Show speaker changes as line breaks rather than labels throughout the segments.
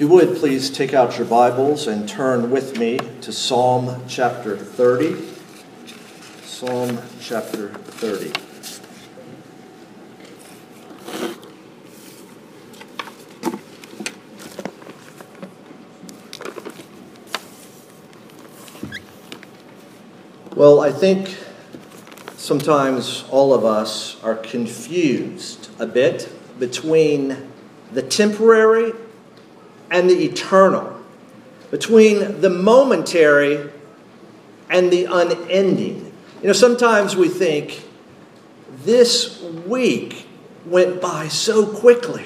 If you would, please take out your Bibles and turn with me to Psalm chapter 30. Psalm chapter 30. Well, I think sometimes all of us are confused a bit between the temporary and the eternal, between the momentary and the unending. You know, sometimes we think this week went by so quickly.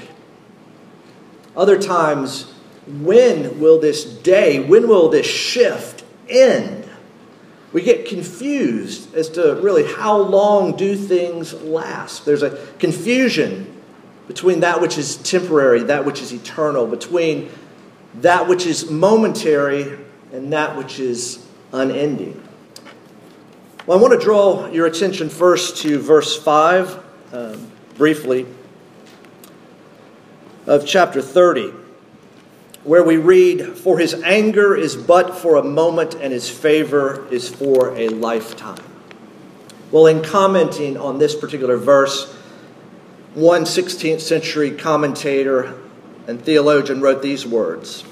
Other times, when will this day, when will this shift end? We get confused as to really how long do things last. There's a confusion between that which is temporary, that which is eternal, between that which is momentary and that which is unending. Well, I want to draw your attention first to verse 5, um, briefly, of chapter 30, where we read, For his anger is but for a moment, and his favor is for a lifetime. Well, in commenting on this particular verse, one 16th century commentator and theologian wrote these words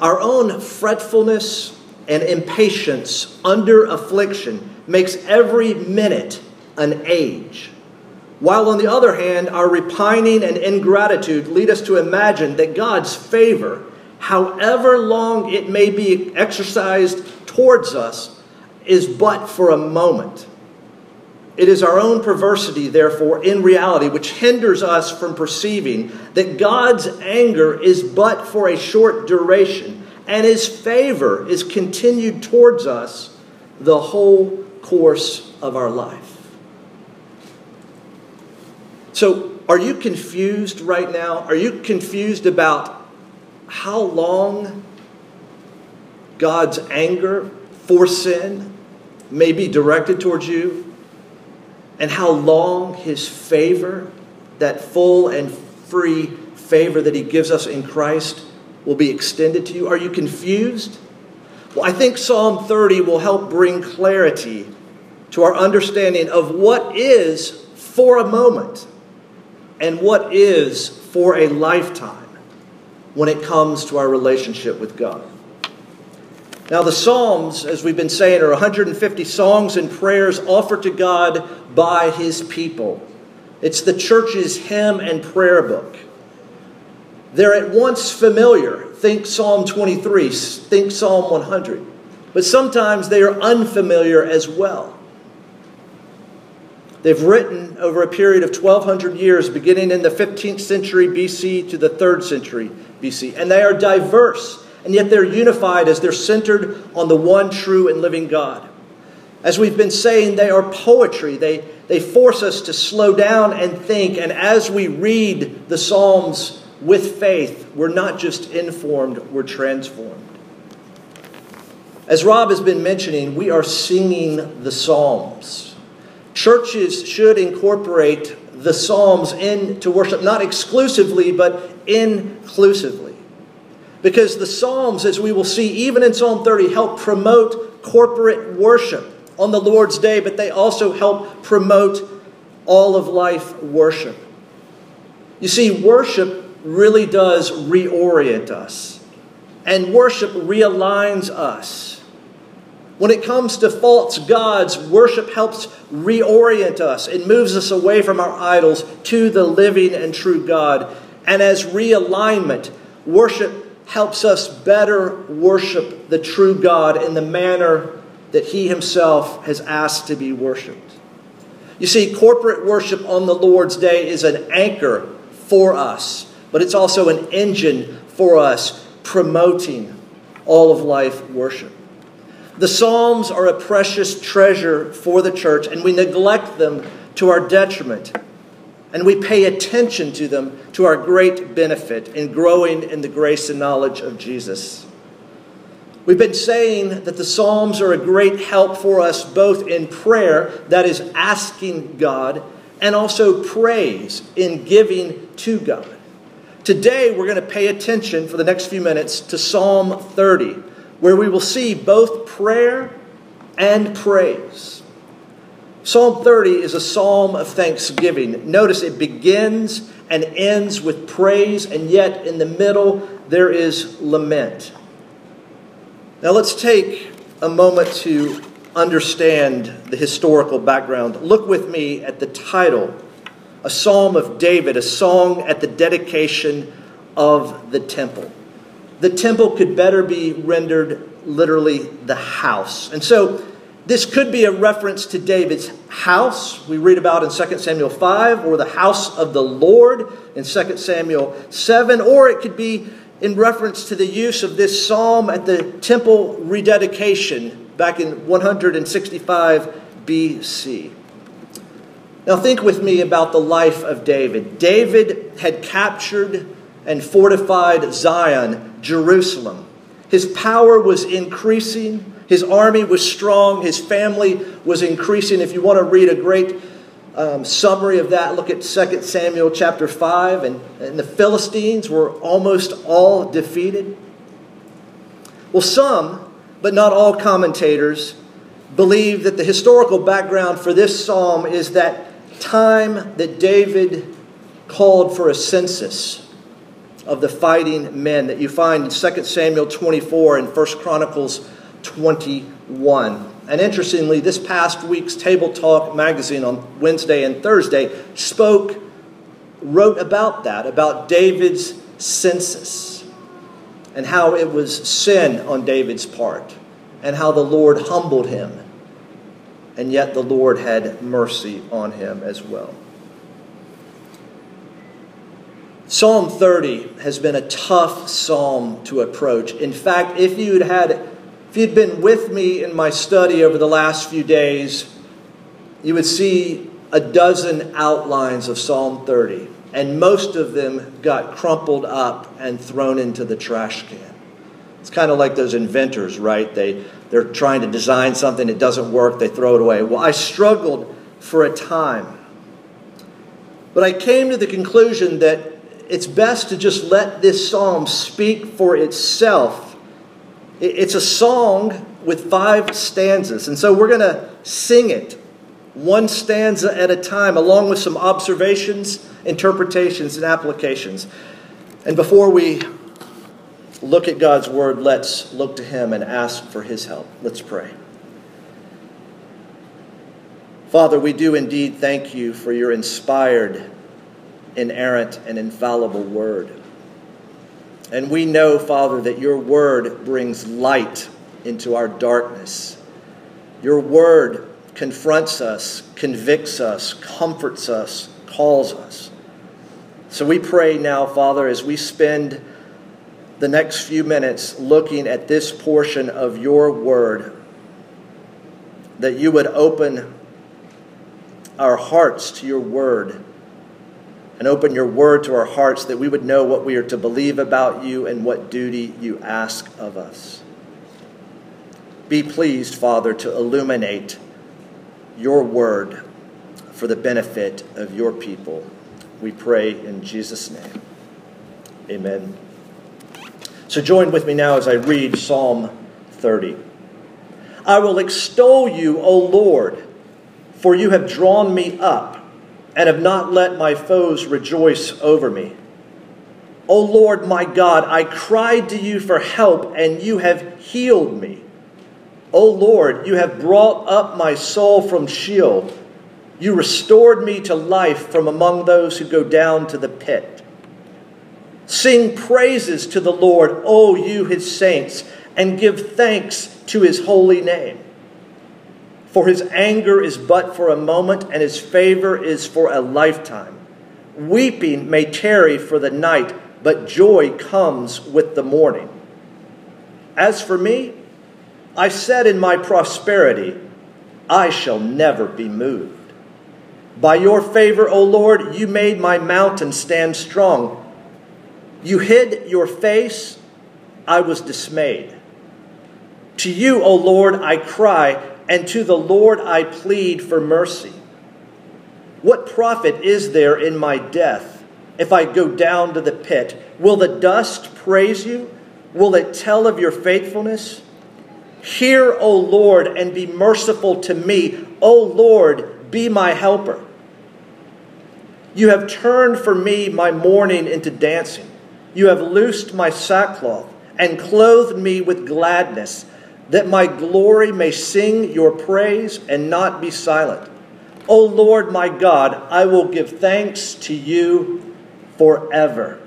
Our own fretfulness and impatience under affliction makes every minute an age. While on the other hand, our repining and ingratitude lead us to imagine that God's favor, however long it may be exercised towards us, is but for a moment it is our own perversity, therefore, in reality, which hinders us from perceiving that God's anger is but for a short duration, and his favor is continued towards us the whole course of our life. So, are you confused right now? Are you confused about how long God's anger for sin may be directed towards you? And how long his favor, that full and free favor that he gives us in Christ, will be extended to you? Are you confused? Well, I think Psalm 30 will help bring clarity to our understanding of what is for a moment and what is for a lifetime when it comes to our relationship with God. Now, the Psalms, as we've been saying, are 150 songs and prayers offered to God by His people. It's the church's hymn and prayer book. They're at once familiar. Think Psalm 23, think Psalm 100. But sometimes they are unfamiliar as well. They've written over a period of 1,200 years, beginning in the 15th century BC to the 3rd century BC. And they are diverse and yet they're unified as they're centered on the one true and living God. As we've been saying, they are poetry. They, they force us to slow down and think. And as we read the Psalms with faith, we're not just informed, we're transformed. As Rob has been mentioning, we are singing the Psalms. Churches should incorporate the Psalms into worship, not exclusively, but inclusively. Because the Psalms, as we will see even in Psalm 30, help promote corporate worship on the Lord's day, but they also help promote all of life worship. You see, worship really does reorient us, and worship realigns us. When it comes to false gods, worship helps reorient us. It moves us away from our idols to the living and true God. And as realignment, worship helps us better worship the true God in the manner that He Himself has asked to be worshiped. You see, corporate worship on the Lord's Day is an anchor for us, but it's also an engine for us promoting all of life worship. The Psalms are a precious treasure for the church, and we neglect them to our detriment and we pay attention to them to our great benefit in growing in the grace and knowledge of Jesus. We've been saying that the Psalms are a great help for us both in prayer, that is, asking God, and also praise in giving to God. Today, we're going to pay attention for the next few minutes to Psalm 30, where we will see both prayer and praise. Psalm 30 is a psalm of thanksgiving. Notice it begins and ends with praise, and yet in the middle there is lament. Now let's take a moment to understand the historical background. Look with me at the title a psalm of David, a song at the dedication of the temple. The temple could better be rendered literally the house. And so this could be a reference to David's house, we read about in 2 Samuel 5, or the house of the Lord in 2 Samuel 7, or it could be in reference to the use of this psalm at the temple rededication back in 165 BC. Now, think with me about the life of David. David had captured and fortified Zion, Jerusalem. His power was increasing. His army was strong. His family was increasing. If you want to read a great um, summary of that, look at 2 Samuel chapter 5. And, and the Philistines were almost all defeated. Well, some, but not all commentators, believe that the historical background for this psalm is that time that David called for a census of the fighting men that you find in 2 Samuel 24 and 1 Chronicles 21. And interestingly, this past week's Table Talk magazine on Wednesday and Thursday spoke, wrote about that, about David's census, and how it was sin on David's part, and how the Lord humbled him, and yet the Lord had mercy on him as well. Psalm 30 has been a tough psalm to approach. In fact, if you'd had if you'd been with me in my study over the last few days, you would see a dozen outlines of Psalm 30, and most of them got crumpled up and thrown into the trash can. It's kind of like those inventors, right? They, they're trying to design something, it doesn't work, they throw it away. Well, I struggled for a time. But I came to the conclusion that it's best to just let this psalm speak for itself it's a song with five stanzas. And so we're going to sing it one stanza at a time, along with some observations, interpretations, and applications. And before we look at God's word, let's look to Him and ask for His help. Let's pray. Father, we do indeed thank you for your inspired, inerrant, and infallible word. And we know, Father, that your word brings light into our darkness. Your word confronts us, convicts us, comforts us, calls us. So we pray now, Father, as we spend the next few minutes looking at this portion of your word, that you would open our hearts to your word and open your word to our hearts that we would know what we are to believe about you and what duty you ask of us. Be pleased, Father, to illuminate your word for the benefit of your people. We pray in Jesus' name. Amen. So join with me now as I read Psalm 30. I will extol you, O Lord, for you have drawn me up and have not let my foes rejoice over me. O Lord my God, I cried to you for help, and you have healed me. O Lord, you have brought up my soul from Sheol. You restored me to life from among those who go down to the pit. Sing praises to the Lord, O you his saints, and give thanks to his holy name. For his anger is but for a moment, and his favor is for a lifetime. Weeping may tarry for the night, but joy comes with the morning. As for me, I said in my prosperity, I shall never be moved. By your favor, O Lord, you made my mountain stand strong. You hid your face, I was dismayed. To you, O Lord, I cry and to the Lord I plead for mercy. What profit is there in my death? if I go down to the pit? Will the dust praise you? Will it tell of your faithfulness? Hear, O Lord, and be merciful to me. O Lord, be my helper. You have turned for me my mourning into dancing. You have loosed my sackcloth and clothed me with gladness, that my glory may sing your praise and not be silent. O Lord my God, I will give thanks to you forever.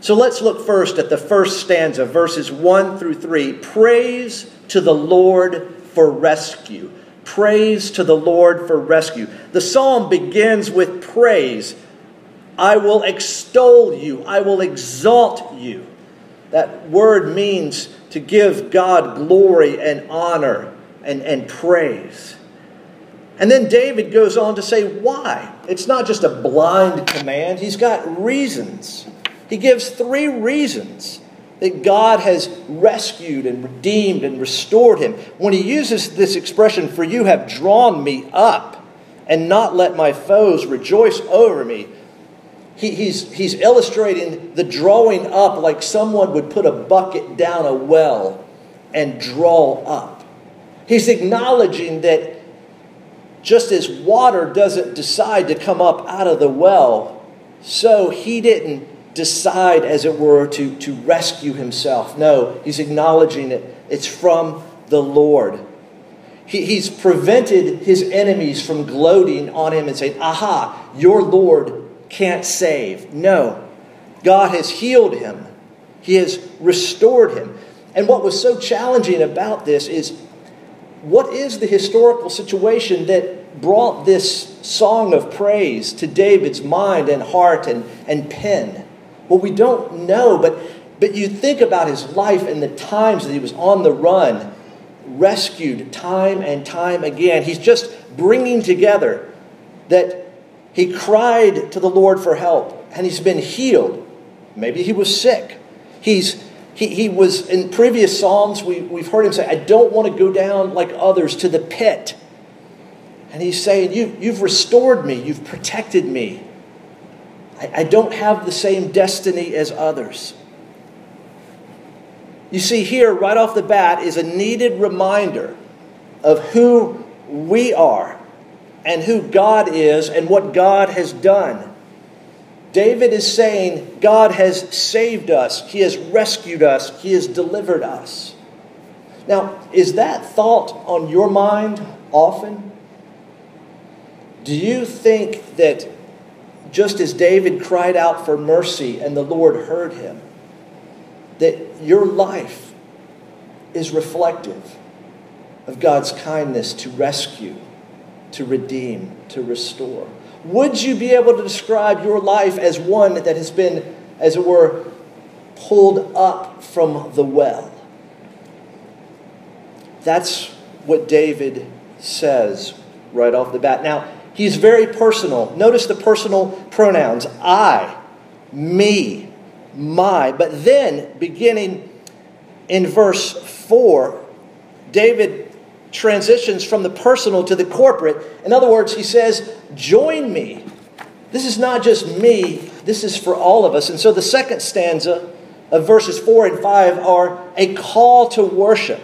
So let's look first at the first stanza, verses 1 through 3. Praise to the Lord for rescue. Praise to the Lord for rescue. The psalm begins with praise. I will extol you, I will exalt you. That word means to give God glory and honor and, and praise. And then David goes on to say why. It's not just a blind command, he's got reasons. He gives three reasons that God has rescued and redeemed and restored him. When he uses this expression, for you have drawn me up and not let my foes rejoice over me, he, he's, he's illustrating the drawing up like someone would put a bucket down a well and draw up. He's acknowledging that just as water doesn't decide to come up out of the well, so he didn't decide, as it were, to, to rescue himself. No, he's acknowledging it. It's from the Lord. He, he's prevented his enemies from gloating on him and saying, Aha, your Lord can't save. No, God has healed him, He has restored him. And what was so challenging about this is what is the historical situation that brought this song of praise to David's mind and heart and, and pen? Well, we don't know, but, but you think about his life and the times that he was on the run, rescued time and time again. He's just bringing together that he cried to the Lord for help and he's been healed. Maybe he was sick. He's he, he was in previous Psalms, we, we've heard him say, I don't want to go down like others to the pit. And he's saying, you, You've restored me, you've protected me. I, I don't have the same destiny as others. You see, here, right off the bat, is a needed reminder of who we are and who God is and what God has done. David is saying, God has saved us, He has rescued us, He has delivered us. Now, is that thought on your mind often? Do you think that just as David cried out for mercy and the Lord heard him, that your life is reflective of God's kindness to rescue, to redeem, to restore? Would you be able to describe your life as one that has been, as it were, pulled up from the well? That's what David says right off the bat. Now, he's very personal. Notice the personal pronouns I, me, my. But then, beginning in verse 4, David transitions from the personal to the corporate. In other words, he says, Join me. This is not just me, this is for all of us. And so the second stanza of verses 4 and 5 are a call to worship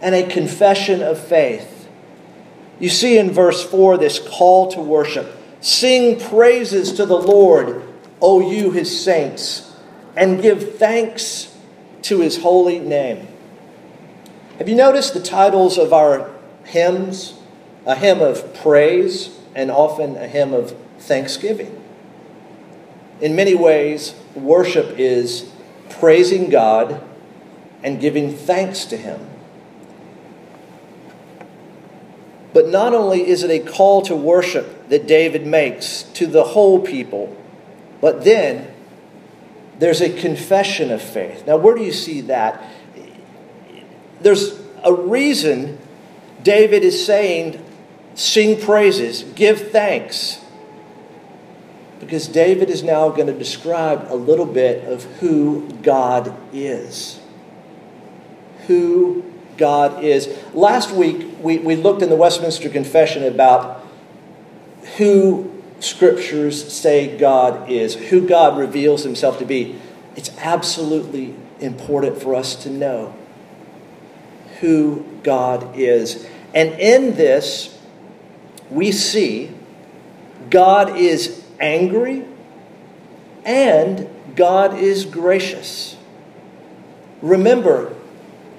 and a confession of faith. You see in verse 4 this call to worship. Sing praises to the Lord, O you his saints, and give thanks to his holy name. Have you noticed the titles of our hymns? A hymn of praise and often a hymn of thanksgiving. In many ways, worship is praising God and giving thanks to Him. But not only is it a call to worship that David makes to the whole people, but then there's a confession of faith. Now, where do you see that? There's a reason David is saying, sing praises, give thanks. Because David is now going to describe a little bit of who God is. Who God is. Last week, we, we looked in the Westminster Confession about who scriptures say God is, who God reveals himself to be, it's absolutely important for us to know who God is. And in this, we see God is angry and God is gracious. Remember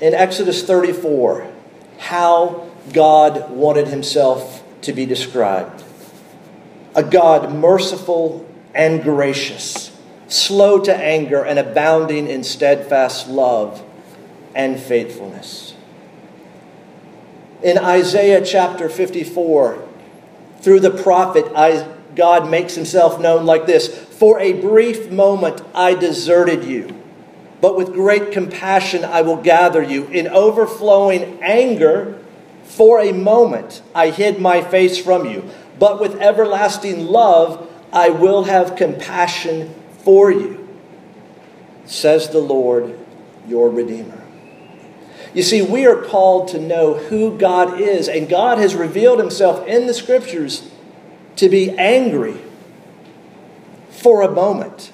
in Exodus 34 how God wanted himself to be described a God merciful and gracious, slow to anger, and abounding in steadfast love and faithfulness. In Isaiah chapter 54, through the prophet, God makes himself known like this For a brief moment I deserted you, but with great compassion I will gather you. In overflowing anger, for a moment I hid my face from you but with everlasting love I will have compassion for you, says the Lord your Redeemer. You see, we are called to know who God is, and God has revealed himself in the scriptures to be angry for a moment,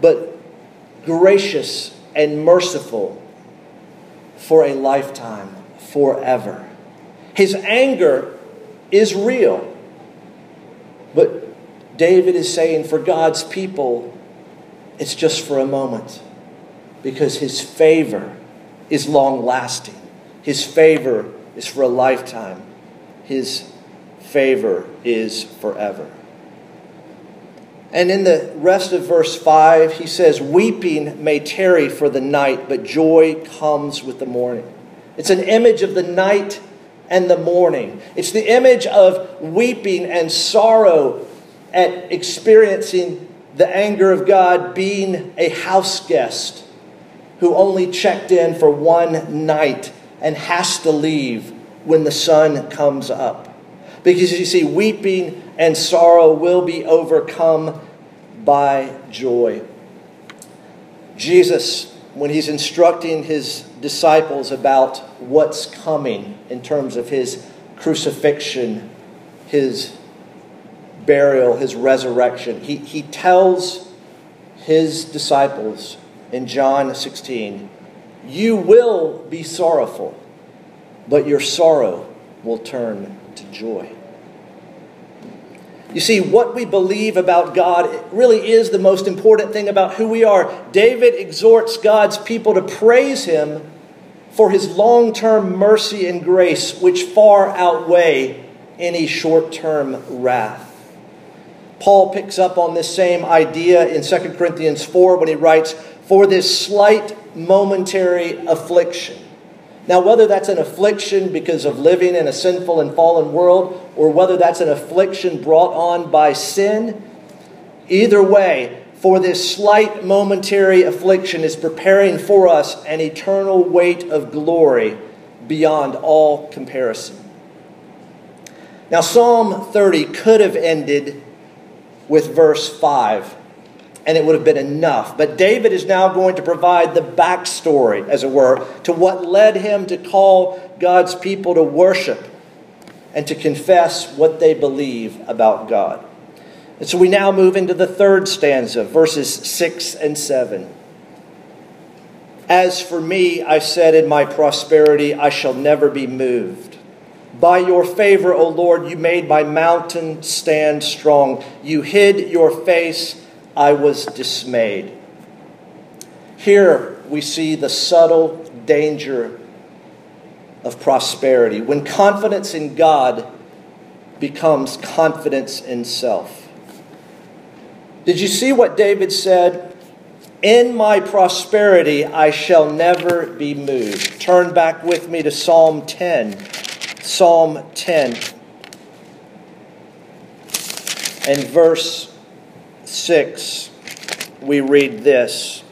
but gracious and merciful for a lifetime, forever. His anger is real. But David is saying for God's people, it's just for a moment because his favor is long lasting. His favor is for a lifetime. His favor is forever. And in the rest of verse 5, he says, Weeping may tarry for the night, but joy comes with the morning. It's an image of the night and the morning. It's the image of weeping and sorrow at experiencing the anger of God, being a house guest who only checked in for one night and has to leave when the sun comes up. Because you see, weeping and sorrow will be overcome by joy. Jesus, when he's instructing his disciples about what's coming in terms of his crucifixion, his burial, his resurrection. He, he tells his disciples in John 16, You will be sorrowful, but your sorrow will turn to joy. You see, what we believe about God really is the most important thing about who we are. David exhorts God's people to praise him for his long term mercy and grace, which far outweigh any short term wrath. Paul picks up on this same idea in 2 Corinthians 4 when he writes, For this slight momentary affliction. Now, whether that's an affliction because of living in a sinful and fallen world, or whether that's an affliction brought on by sin, either way, for this slight momentary affliction is preparing for us an eternal weight of glory beyond all comparison. Now, Psalm 30 could have ended with verse 5, and it would have been enough. But David is now going to provide the backstory, as it were, to what led him to call God's people to worship and to confess what they believe about God. And so we now move into the third stanza, verses 6 and 7. As for me, I said in my prosperity, I shall never be moved. By your favor, O Lord, you made my mountain stand strong. You hid your face, I was dismayed. Here we see the subtle danger of prosperity when confidence in God becomes confidence in self. Did you see what David said? In my prosperity I shall never be moved. Turn back with me to Psalm 10. Psalm 10 and verse 6, we read this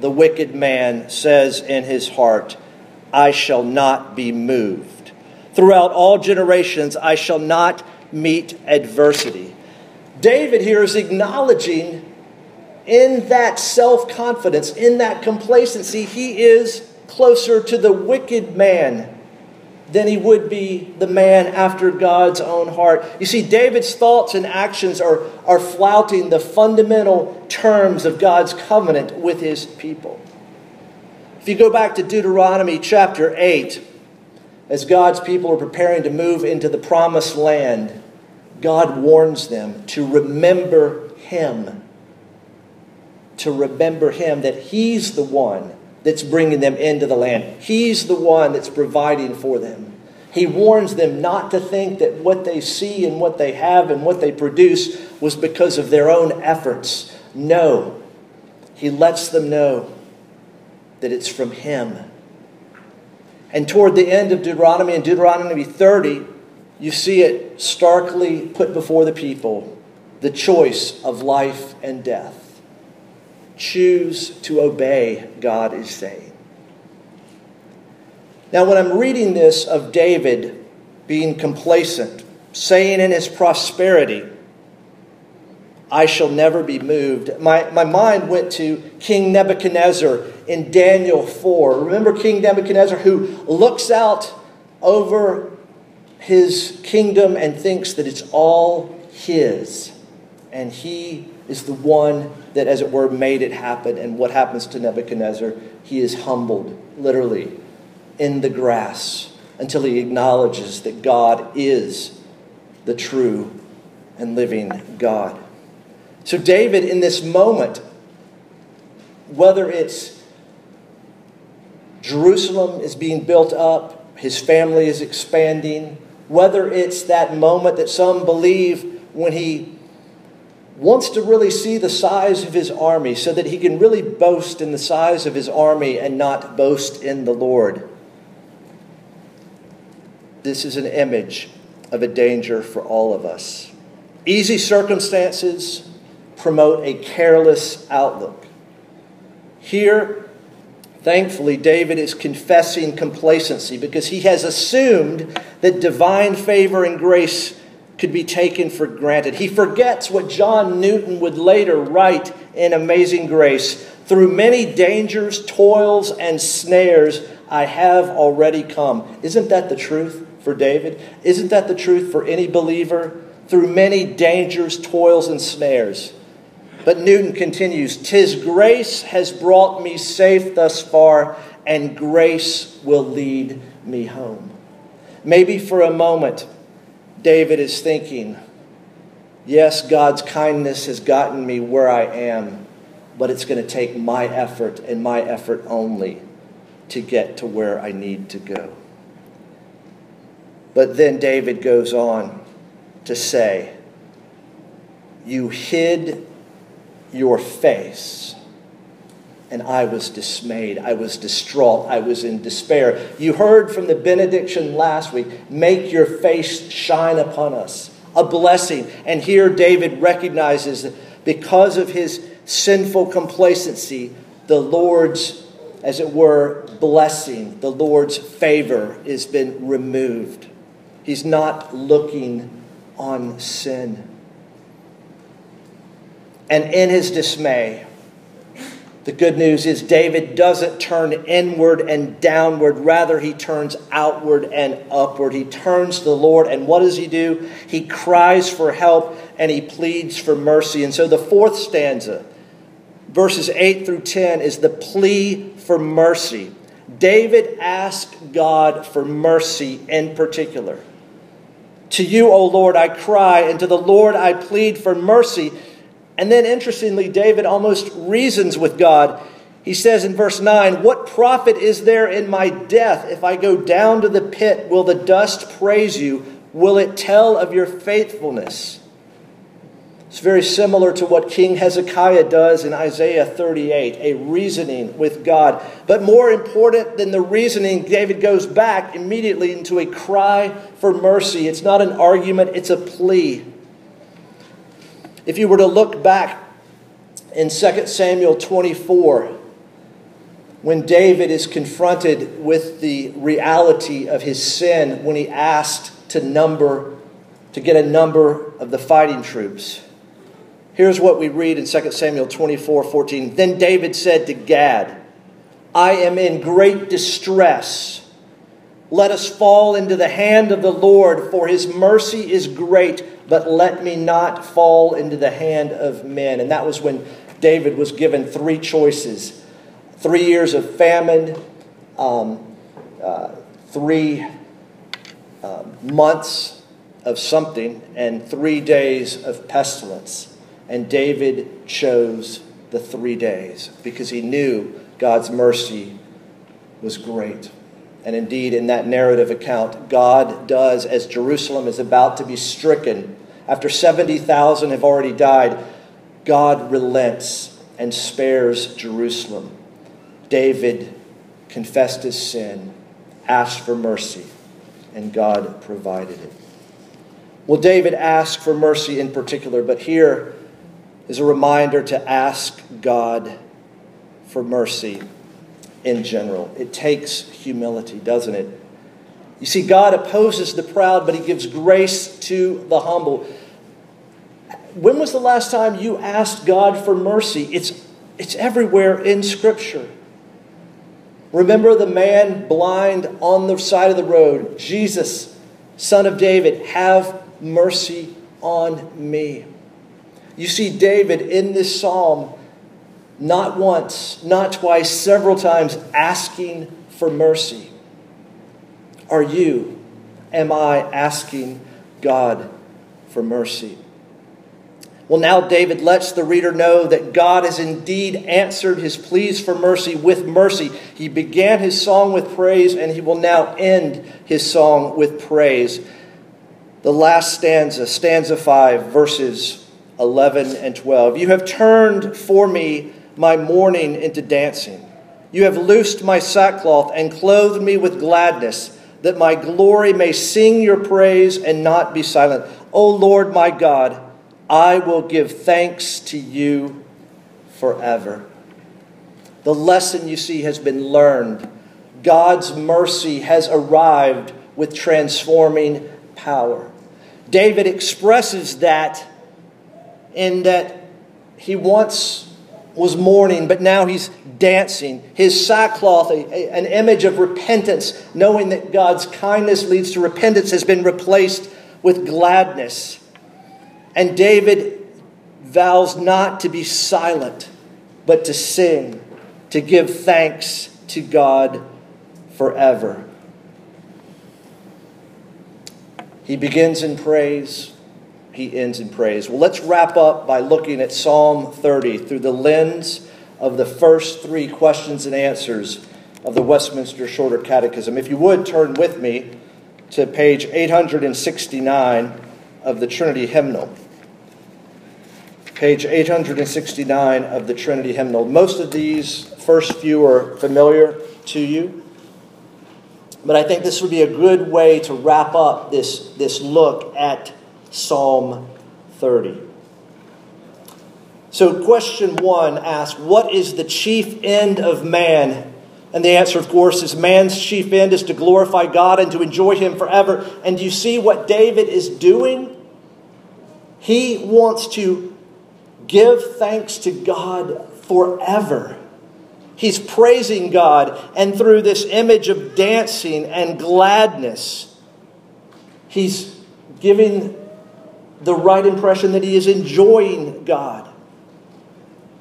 The wicked man says in his heart, I shall not be moved. Throughout all generations, I shall not meet adversity. David here is acknowledging in that self confidence, in that complacency, he is closer to the wicked man then he would be the man after God's own heart. You see, David's thoughts and actions are, are flouting the fundamental terms of God's covenant with his people. If you go back to Deuteronomy chapter 8, as God's people are preparing to move into the promised land, God warns them to remember Him. To remember Him, that He's the one that's bringing them into the land. He's the one that's providing for them. He warns them not to think that what they see and what they have and what they produce was because of their own efforts. No. He lets them know that it's from Him. And toward the end of Deuteronomy, in Deuteronomy 30, you see it starkly put before the people the choice of life and death. Choose to obey, God is saying. Now, when I'm reading this of David being complacent, saying in his prosperity, I shall never be moved. My, my mind went to King Nebuchadnezzar in Daniel 4. Remember King Nebuchadnezzar who looks out over his kingdom and thinks that it's all his. And he is the one that, as it were, made it happen. And what happens to Nebuchadnezzar? He is humbled, literally, in the grass until he acknowledges that God is the true and living God. So, David, in this moment, whether it's Jerusalem is being built up, his family is expanding, whether it's that moment that some believe when he wants to really see the size of his army so that he can really boast in the size of his army and not boast in the Lord. This is an image of a danger for all of us. Easy circumstances promote a careless outlook. Here, Thankfully, David is confessing complacency because he has assumed that divine favor and grace could be taken for granted. He forgets what John Newton would later write in Amazing Grace through many dangers, toils, and snares, I have already come. Isn't that the truth for David? Isn't that the truth for any believer? Through many dangers, toils, and snares. But Newton continues Tis grace has brought me safe thus far, and grace will lead me home. Maybe for a moment, David is thinking, Yes, God's kindness has gotten me where I am, but it's going to take my effort and my effort only to get to where I need to go. But then David goes on to say, You hid your face. And I was dismayed. I was distraught. I was in despair. You heard from the benediction last week make your face shine upon us, a blessing. And here David recognizes that because of his sinful complacency, the Lord's, as it were, blessing, the Lord's favor has been removed. He's not looking on sin. And in his dismay, the good news is David doesn't turn inward and downward. Rather, he turns outward and upward. He turns to the Lord, and what does he do? He cries for help and he pleads for mercy. And so the fourth stanza, verses 8 through 10, is the plea for mercy. David asked God for mercy in particular. To you, O Lord, I cry, and to the Lord I plead for mercy. And then, interestingly, David almost reasons with God. He says in verse 9, What profit is there in my death? If I go down to the pit, will the dust praise you? Will it tell of your faithfulness? It's very similar to what King Hezekiah does in Isaiah 38, a reasoning with God. But more important than the reasoning, David goes back immediately into a cry for mercy. It's not an argument, it's a plea. If you were to look back in 2 Samuel 24, when David is confronted with the reality of his sin, when he asked to number, to get a number of the fighting troops. Here's what we read in 2 Samuel 24 14. Then David said to Gad, I am in great distress. Let us fall into the hand of the Lord, for his mercy is great, but let me not fall into the hand of men. And that was when David was given three choices three years of famine, um, uh, three uh, months of something, and three days of pestilence. And David chose the three days because he knew God's mercy was great. And indeed, in that narrative account, God does, as Jerusalem is about to be stricken, after 70,000 have already died, God relents and spares Jerusalem. David confessed his sin, asked for mercy, and God provided it. Well, David asked for mercy in particular, but here is a reminder to ask God for mercy in general. It takes humility, doesn't it? You see, God opposes the proud, but He gives grace to the humble. When was the last time you asked God for mercy? It's, it's everywhere in Scripture. Remember the man blind on the side of the road? Jesus, son of David, have mercy on me. You see David in this psalm not once, not twice, several times asking for mercy. Are you, am I asking God for mercy? Well, now David lets the reader know that God has indeed answered his pleas for mercy with mercy. He began his song with praise, and he will now end his song with praise. The last stanza, stanza 5, verses 11 and 12. You have turned for me my mourning into dancing. You have loosed my sackcloth and clothed me with gladness, that my glory may sing your praise and not be silent. O Lord my God, I will give thanks to you forever. The lesson you see has been learned. God's mercy has arrived with transforming power. David expresses that in that he wants was mourning, but now he's dancing. His sackcloth, a, a, an image of repentance, knowing that God's kindness leads to repentance, has been replaced with gladness. And David vows not to be silent, but to sing, to give thanks to God forever. He begins in praise he ends in praise. Well, let's wrap up by looking at Psalm 30 through the lens of the first three questions and answers of the Westminster Shorter Catechism. If you would turn with me to page 869 of the Trinity Hymnal. Page 869 of the Trinity Hymnal. Most of these first few are familiar to you. But I think this would be a good way to wrap up this, this look at Psalm 30. So, question one asks, What is the chief end of man? And the answer, of course, is man's chief end is to glorify God and to enjoy Him forever. And you see what David is doing? He wants to give thanks to God forever. He's praising God, and through this image of dancing and gladness, he's giving the right impression that he is enjoying God.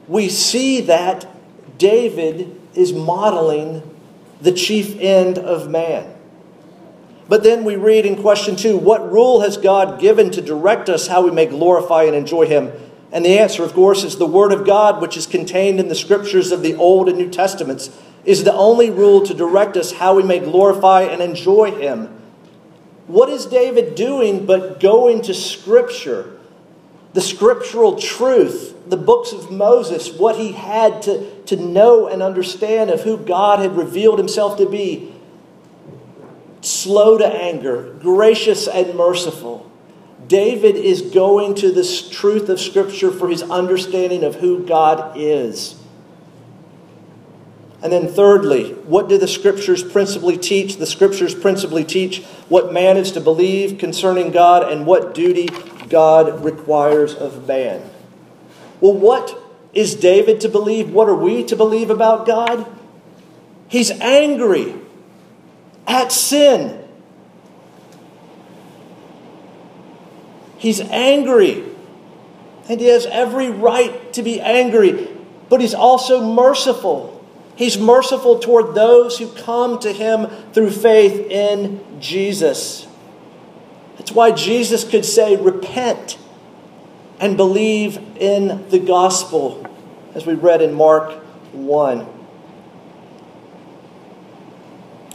We see that David is modeling the chief end of man. But then we read in question two what rule has God given to direct us how we may glorify and enjoy him? And the answer, of course, is the Word of God, which is contained in the scriptures of the Old and New Testaments, is the only rule to direct us how we may glorify and enjoy him. What is David doing but going to Scripture? The scriptural truth, the books of Moses, what he had to, to know and understand of who God had revealed himself to be. Slow to anger, gracious and merciful. David is going to the truth of Scripture for his understanding of who God is. And then, thirdly, what do the scriptures principally teach? The scriptures principally teach what man is to believe concerning God and what duty God requires of man. Well, what is David to believe? What are we to believe about God? He's angry. at sin. He's angry. And he has every right to be angry, but he's also merciful. He's merciful toward those who come to him through faith in Jesus. That's why Jesus could say, Repent and believe in the gospel, as we read in Mark 1.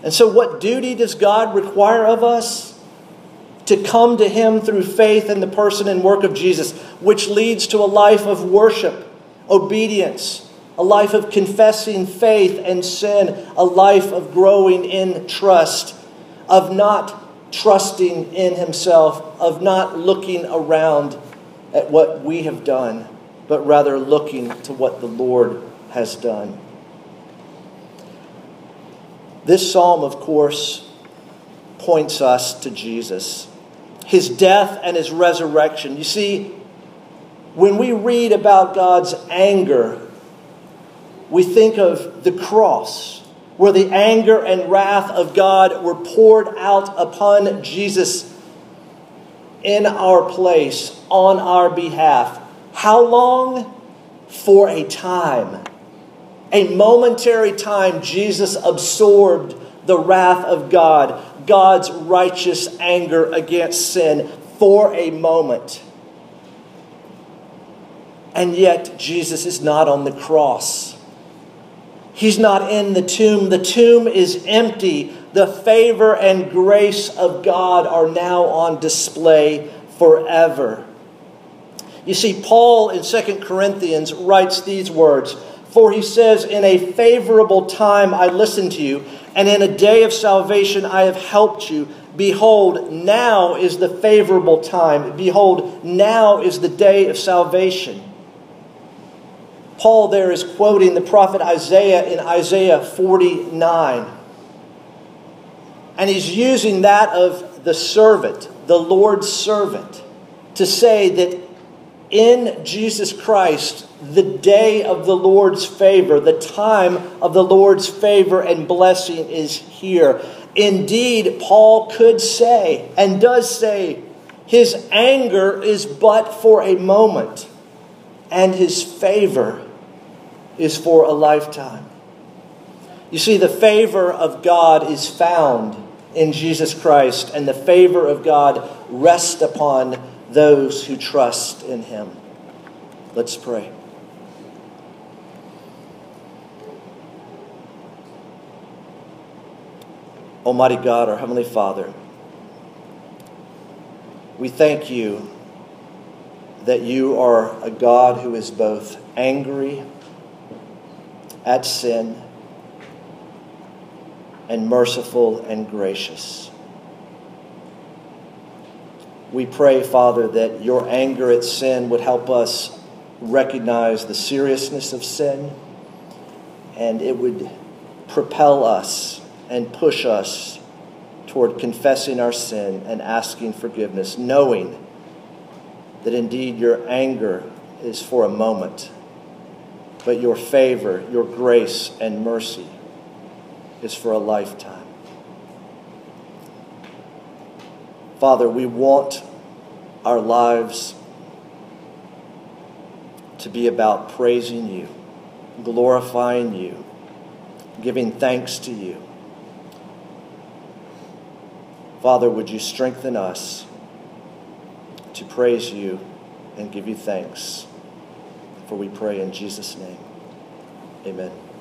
And so, what duty does God require of us? To come to Him through faith in the person and work of Jesus, which leads to a life of worship, obedience, a life of confessing faith and sin, a life of growing in trust, of not trusting in Himself, of not looking around at what we have done, but rather looking to what the Lord has done. This psalm, of course, points us to Jesus, his death and his resurrection. You see, when we read about God's anger, we think of the cross, where the anger and wrath of God were poured out upon Jesus in our place, on our behalf. How long? For a time a momentary time, Jesus absorbed the wrath of God, God's righteous anger against sin for a moment. And yet, Jesus is not on the cross. He's not in the tomb. The tomb is empty. The favor and grace of God are now on display forever. You see, Paul in 2 Corinthians writes these words for he says, In a favorable time I listened to you, and in a day of salvation I have helped you. Behold, now is the favorable time. Behold, now is the day of salvation. Paul there is quoting the prophet Isaiah in Isaiah 49. And he's using that of the servant, the Lord's servant, to say that in Jesus Christ, the day of the Lord's favor, the time of the Lord's favor and blessing is here. Indeed, Paul could say and does say, his anger is but for a moment, and his favor is for a lifetime. You see, the favor of God is found in Jesus Christ, and the favor of God rests upon those who trust in him. Let's pray. Almighty God, our Heavenly Father, we thank you that you are a God who is both angry at sin and merciful and gracious. We pray, Father, that your anger at sin would help us recognize the seriousness of sin and it would propel us and push us toward confessing our sin and asking forgiveness, knowing that indeed your anger is for a moment, but your favor, your grace, and mercy is for a lifetime. Father, we want our lives to be about praising you, glorifying you, giving thanks to you. Father, would you strengthen us to praise you and give you thanks? For we pray in Jesus' name. Amen.